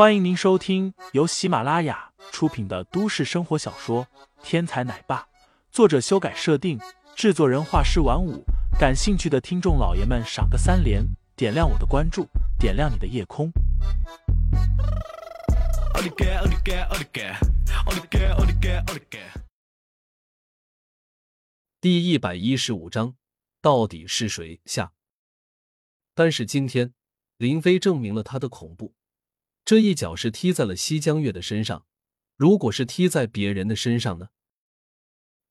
欢迎您收听由喜马拉雅出品的都市生活小说《天才奶爸》，作者修改设定，制作人画师晚舞。感兴趣的听众老爷们，赏个三连，点亮我的关注，点亮你的夜空。第一百一十五章，到底是谁下？但是今天，林飞证明了他的恐怖。这一脚是踢在了西江月的身上，如果是踢在别人的身上呢？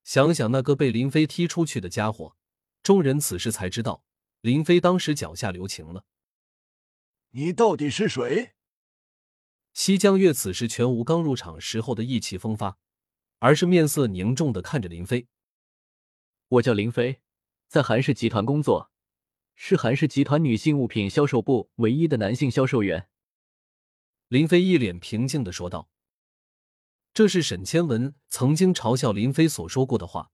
想想那个被林飞踢出去的家伙，众人此时才知道，林飞当时脚下留情了。你到底是谁？西江月此时全无刚入场时候的意气风发，而是面色凝重的看着林飞。我叫林飞，在韩氏集团工作，是韩氏集团女性物品销售部唯一的男性销售员。林飞一脸平静的说道：“这是沈千文曾经嘲笑林飞所说过的话，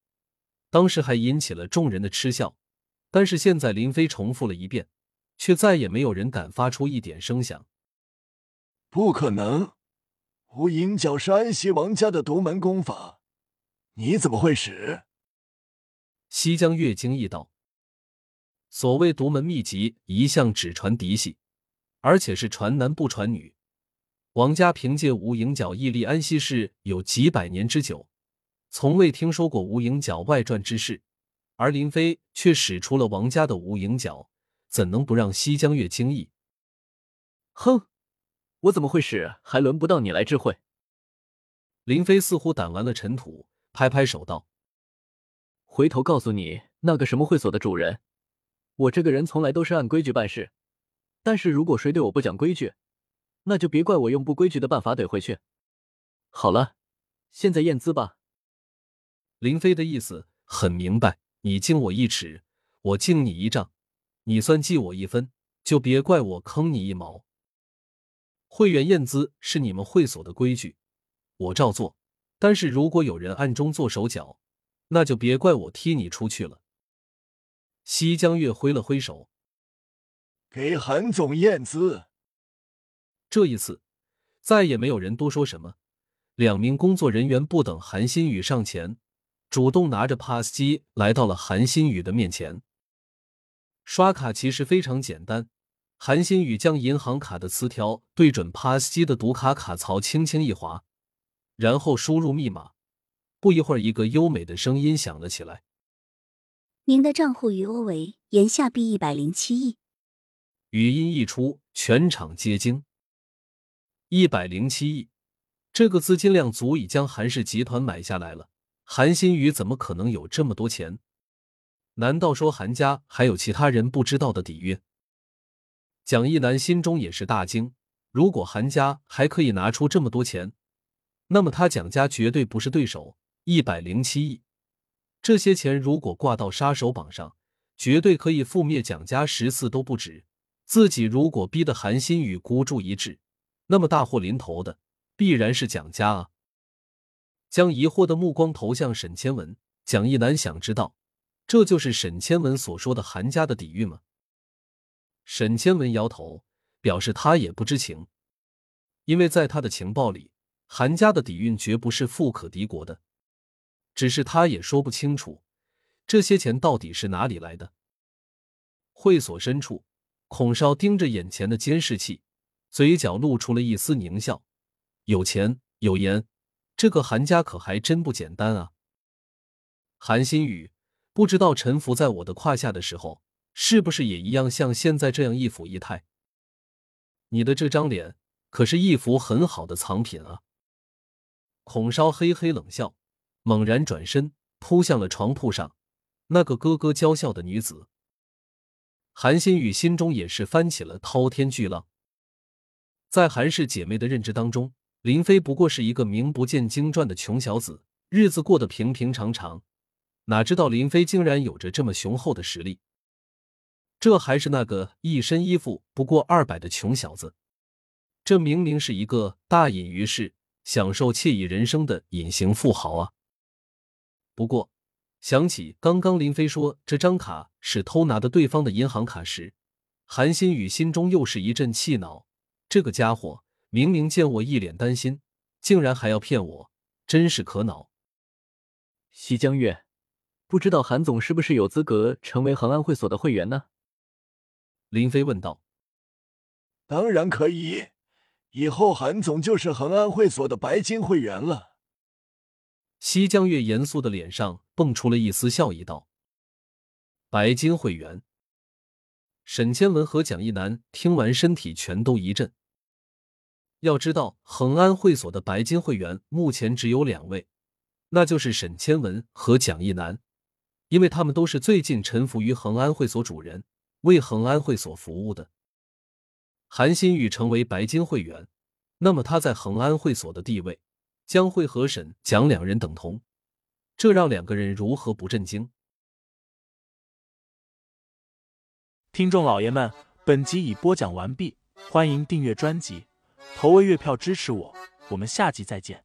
当时还引起了众人的嗤笑。但是现在林飞重复了一遍，却再也没有人敢发出一点声响。不可能，无影脚是安西王家的独门功法，你怎么会使？”西江月惊异道：“所谓独门秘籍，一向只传嫡系，而且是传男不传女。”王家凭借无影脚屹立安西市有几百年之久，从未听说过无影脚外传之事，而林飞却使出了王家的无影脚，怎能不让西江月惊异？哼，我怎么会使？还轮不到你来智慧。林飞似乎掸完了尘土，拍拍手道：“回头告诉你那个什么会所的主人，我这个人从来都是按规矩办事，但是如果谁对我不讲规矩。”那就别怪我用不规矩的办法怼回去。好了，现在验资吧。林飞的意思很明白，你敬我一尺，我敬你一丈，你算计我一分，就别怪我坑你一毛。会员验资是你们会所的规矩，我照做。但是如果有人暗中做手脚，那就别怪我踢你出去了。西江月挥了挥手，给韩总验资。这一次，再也没有人多说什么。两名工作人员不等韩新宇上前，主动拿着 Pass 机来到了韩新宇的面前。刷卡其实非常简单，韩新宇将银行卡的磁条对准 Pass 机的读卡卡槽，轻轻一划，然后输入密码。不一会儿，一个优美的声音响了起来：“您的账户余额为言下币一百零七亿。”语音一出，全场皆惊。一百零七亿，这个资金量足以将韩氏集团买下来了。韩新宇怎么可能有这么多钱？难道说韩家还有其他人不知道的底蕴？蒋一南心中也是大惊。如果韩家还可以拿出这么多钱，那么他蒋家绝对不是对手。一百零七亿，这些钱如果挂到杀手榜上，绝对可以覆灭蒋家十次都不止。自己如果逼得韩新宇孤注一掷，那么大祸临头的必然是蒋家啊！将疑惑的目光投向沈千文，蒋一南想知道，这就是沈千文所说的韩家的底蕴吗？沈千文摇头，表示他也不知情，因为在他的情报里，韩家的底蕴绝不是富可敌国的，只是他也说不清楚这些钱到底是哪里来的。会所深处，孔少盯着眼前的监视器。嘴角露出了一丝狞笑，有钱有颜，这个韩家可还真不简单啊！韩新宇，不知道臣服在我的胯下的时候，是不是也一样像现在这样一府一态？你的这张脸可是一幅很好的藏品啊！孔少嘿嘿冷笑，猛然转身扑向了床铺上那个咯咯娇笑的女子。韩新宇心中也是翻起了滔天巨浪。在韩氏姐妹的认知当中，林飞不过是一个名不见经传的穷小子，日子过得平平常常。哪知道林飞竟然有着这么雄厚的实力？这还是那个一身衣服不过二百的穷小子，这明明是一个大隐于世、享受惬意人生的隐形富豪啊！不过，想起刚刚林飞说这张卡是偷拿的对方的银行卡时，韩新宇心中又是一阵气恼。这个家伙明明见我一脸担心，竟然还要骗我，真是可恼。西江月，不知道韩总是不是有资格成为恒安会所的会员呢？林飞问道。当然可以，以后韩总就是恒安会所的白金会员了。西江月严肃的脸上蹦出了一丝笑意，道：“白金会员。”沈千文和蒋一楠听完，身体全都一震。要知道，恒安会所的白金会员目前只有两位，那就是沈千文和蒋一楠，因为他们都是最近臣服于恒安会所主人，为恒安会所服务的。韩新宇成为白金会员，那么他在恒安会所的地位将会和沈蒋两人等同，这让两个人如何不震惊？听众老爷们，本集已播讲完毕，欢迎订阅专辑，投喂月票支持我我们下集再见。